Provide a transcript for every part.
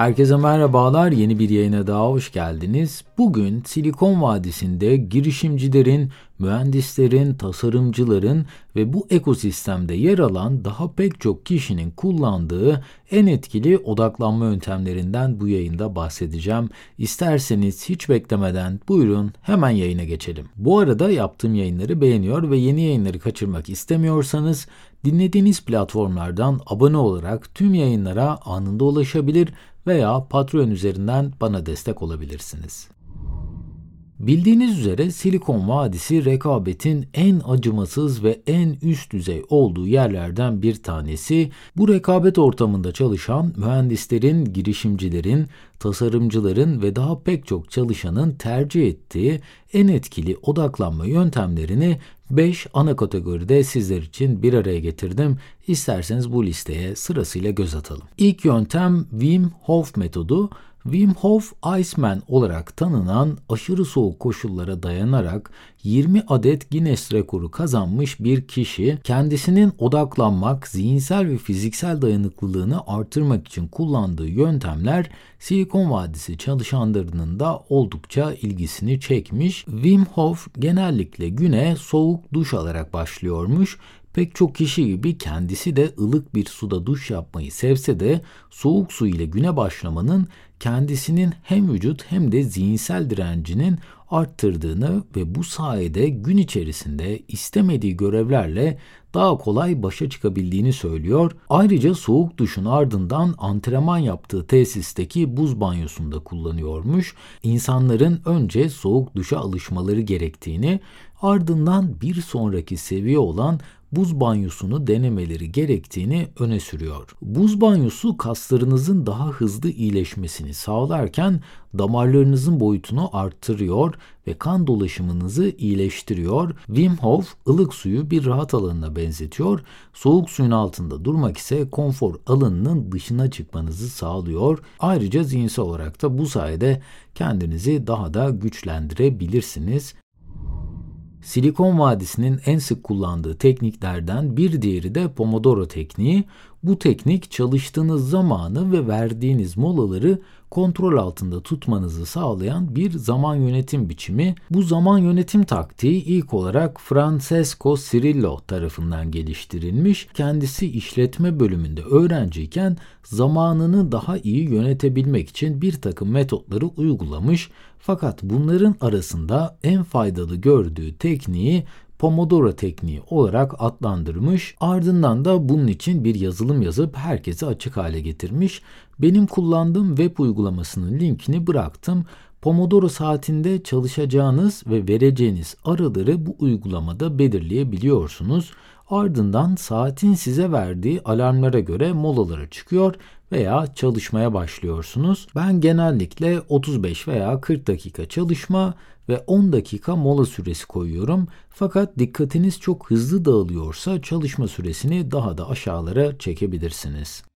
Herkese merhabalar, yeni bir yayına daha hoş geldiniz. Bugün Silikon Vadisi'nde girişimcilerin, mühendislerin, tasarımcıların ve bu ekosistemde yer alan daha pek çok kişinin kullandığı en etkili odaklanma yöntemlerinden bu yayında bahsedeceğim. İsterseniz hiç beklemeden buyurun hemen yayına geçelim. Bu arada yaptığım yayınları beğeniyor ve yeni yayınları kaçırmak istemiyorsanız dinlediğiniz platformlardan abone olarak tüm yayınlara anında ulaşabilir veya Patreon üzerinden bana destek olabilirsiniz. Bildiğiniz üzere Silikon Vadisi rekabetin en acımasız ve en üst düzey olduğu yerlerden bir tanesi. Bu rekabet ortamında çalışan mühendislerin, girişimcilerin, tasarımcıların ve daha pek çok çalışanın tercih ettiği en etkili odaklanma yöntemlerini 5 ana kategoride sizler için bir araya getirdim. İsterseniz bu listeye sırasıyla göz atalım. İlk yöntem Wim Hof metodu. Wim Hof Iceman olarak tanınan aşırı soğuk koşullara dayanarak 20 adet Guinness rekoru kazanmış bir kişi kendisinin odaklanmak, zihinsel ve fiziksel dayanıklılığını artırmak için kullandığı yöntemler Silikon Vadisi çalışanlarının da oldukça ilgisini çekmiş. Wim Hof genellikle güne soğuk duş alarak başlıyormuş Pek çok kişi gibi kendisi de ılık bir suda duş yapmayı sevse de soğuk su ile güne başlamanın kendisinin hem vücut hem de zihinsel direncinin arttırdığını ve bu sayede gün içerisinde istemediği görevlerle daha kolay başa çıkabildiğini söylüyor. Ayrıca soğuk duşun ardından antrenman yaptığı tesisteki buz banyosunda kullanıyormuş. İnsanların önce soğuk duşa alışmaları gerektiğini, ardından bir sonraki seviye olan buz banyosunu denemeleri gerektiğini öne sürüyor. Buz banyosu kaslarınızın daha hızlı iyileşmesini sağlarken damarlarınızın boyutunu arttırıyor ve kan dolaşımınızı iyileştiriyor. Wim Hof ılık suyu bir rahat alanına benzetiyor. Soğuk suyun altında durmak ise konfor alanının dışına çıkmanızı sağlıyor. Ayrıca zihinsel olarak da bu sayede kendinizi daha da güçlendirebilirsiniz. Silikon Vadisi'nin en sık kullandığı tekniklerden bir diğeri de Pomodoro tekniği. Bu teknik çalıştığınız zamanı ve verdiğiniz molaları kontrol altında tutmanızı sağlayan bir zaman yönetim biçimi. Bu zaman yönetim taktiği ilk olarak Francesco Cirillo tarafından geliştirilmiş. Kendisi işletme bölümünde öğrenciyken zamanını daha iyi yönetebilmek için bir takım metotları uygulamış. Fakat bunların arasında en faydalı gördüğü tekniği Pomodoro tekniği olarak adlandırmış. Ardından da bunun için bir yazılım yazıp herkese açık hale getirmiş. Benim kullandığım web uygulamasının linkini bıraktım. Pomodoro saatinde çalışacağınız ve vereceğiniz araları bu uygulamada belirleyebiliyorsunuz. Ardından saatin size verdiği alarmlara göre molalara çıkıyor veya çalışmaya başlıyorsunuz. Ben genellikle 35 veya 40 dakika çalışma ve 10 dakika mola süresi koyuyorum. Fakat dikkatiniz çok hızlı dağılıyorsa çalışma süresini daha da aşağılara çekebilirsiniz.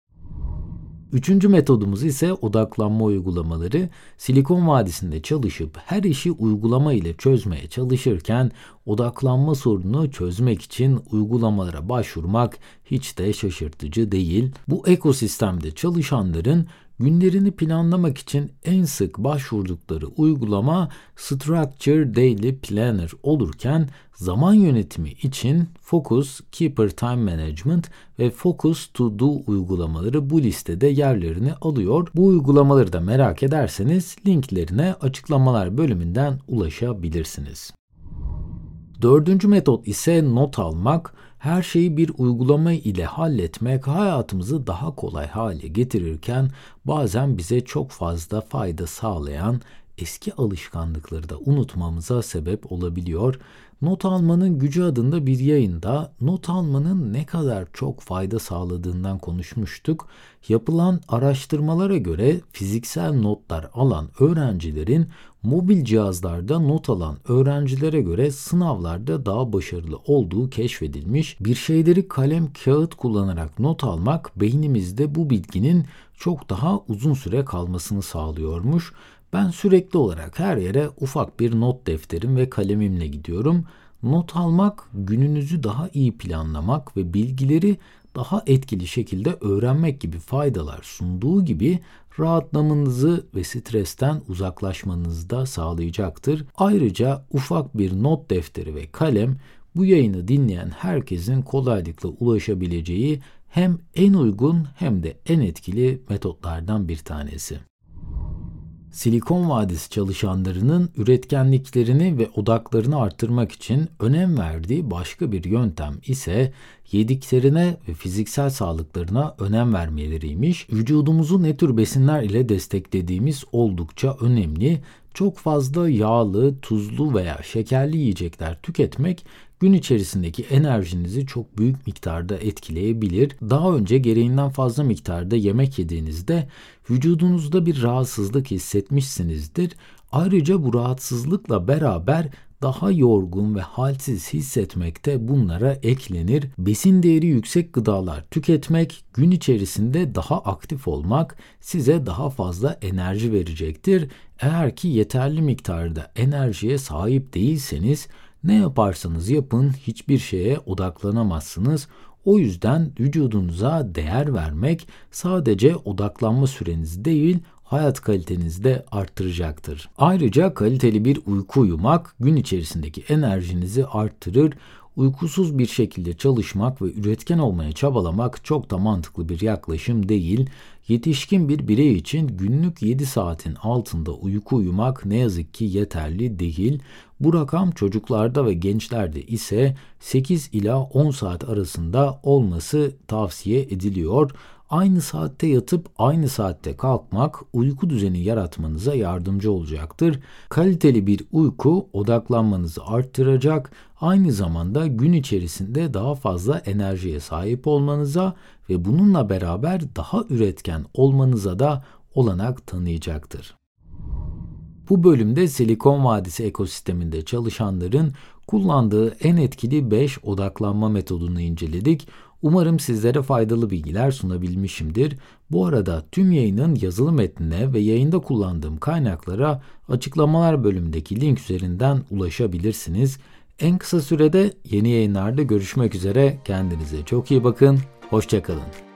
Üçüncü metodumuz ise odaklanma uygulamaları. Silikon Vadisi'nde çalışıp her işi uygulama ile çözmeye çalışırken odaklanma sorununu çözmek için uygulamalara başvurmak hiç de şaşırtıcı değil. Bu ekosistemde çalışanların Günlerini planlamak için en sık başvurdukları uygulama Structure Daily Planner olurken zaman yönetimi için Focus Keeper Time Management ve Focus To Do uygulamaları bu listede yerlerini alıyor. Bu uygulamaları da merak ederseniz linklerine açıklamalar bölümünden ulaşabilirsiniz. Dördüncü metot ise not almak her şeyi bir uygulama ile halletmek hayatımızı daha kolay hale getirirken bazen bize çok fazla fayda sağlayan eski alışkanlıkları da unutmamıza sebep olabiliyor. Not almanın gücü adında bir yayında not almanın ne kadar çok fayda sağladığından konuşmuştuk. Yapılan araştırmalara göre fiziksel notlar alan öğrencilerin mobil cihazlarda not alan öğrencilere göre sınavlarda daha başarılı olduğu keşfedilmiş. Bir şeyleri kalem kağıt kullanarak not almak beynimizde bu bilginin çok daha uzun süre kalmasını sağlıyormuş. Ben sürekli olarak her yere ufak bir not defterim ve kalemimle gidiyorum. Not almak gününüzü daha iyi planlamak ve bilgileri daha etkili şekilde öğrenmek gibi faydalar sunduğu gibi rahatlamanızı ve stresten uzaklaşmanızı da sağlayacaktır. Ayrıca ufak bir not defteri ve kalem bu yayını dinleyen herkesin kolaylıkla ulaşabileceği hem en uygun hem de en etkili metotlardan bir tanesi. Silikon Vadisi çalışanlarının üretkenliklerini ve odaklarını artırmak için önem verdiği başka bir yöntem ise yediklerine ve fiziksel sağlıklarına önem vermeleriymiş. Vücudumuzu ne tür besinler ile desteklediğimiz oldukça önemli. Çok fazla yağlı, tuzlu veya şekerli yiyecekler tüketmek gün içerisindeki enerjinizi çok büyük miktarda etkileyebilir. Daha önce gereğinden fazla miktarda yemek yediğinizde vücudunuzda bir rahatsızlık hissetmişsinizdir. Ayrıca bu rahatsızlıkla beraber daha yorgun ve halsiz hissetmek de bunlara eklenir. Besin değeri yüksek gıdalar tüketmek, gün içerisinde daha aktif olmak size daha fazla enerji verecektir. Eğer ki yeterli miktarda enerjiye sahip değilseniz ne yaparsanız yapın hiçbir şeye odaklanamazsınız. O yüzden vücudunuza değer vermek sadece odaklanma süreniz değil, hayat kalitenizi de arttıracaktır. Ayrıca kaliteli bir uyku uyumak gün içerisindeki enerjinizi arttırır. Uykusuz bir şekilde çalışmak ve üretken olmaya çabalamak çok da mantıklı bir yaklaşım değil. Yetişkin bir birey için günlük 7 saatin altında uyku uyumak ne yazık ki yeterli değil. Bu rakam çocuklarda ve gençlerde ise 8 ila 10 saat arasında olması tavsiye ediliyor. Aynı saatte yatıp aynı saatte kalkmak uyku düzeni yaratmanıza yardımcı olacaktır. Kaliteli bir uyku odaklanmanızı arttıracak, aynı zamanda gün içerisinde daha fazla enerjiye sahip olmanıza ve bununla beraber daha üretken olmanıza da olanak tanıyacaktır. Bu bölümde Silikon Vadisi ekosisteminde çalışanların kullandığı en etkili 5 odaklanma metodunu inceledik. Umarım sizlere faydalı bilgiler sunabilmişimdir. Bu arada tüm yayının yazılı metnine ve yayında kullandığım kaynaklara açıklamalar bölümündeki link üzerinden ulaşabilirsiniz. En kısa sürede yeni yayınlarda görüşmek üzere. Kendinize çok iyi bakın. Hoşçakalın.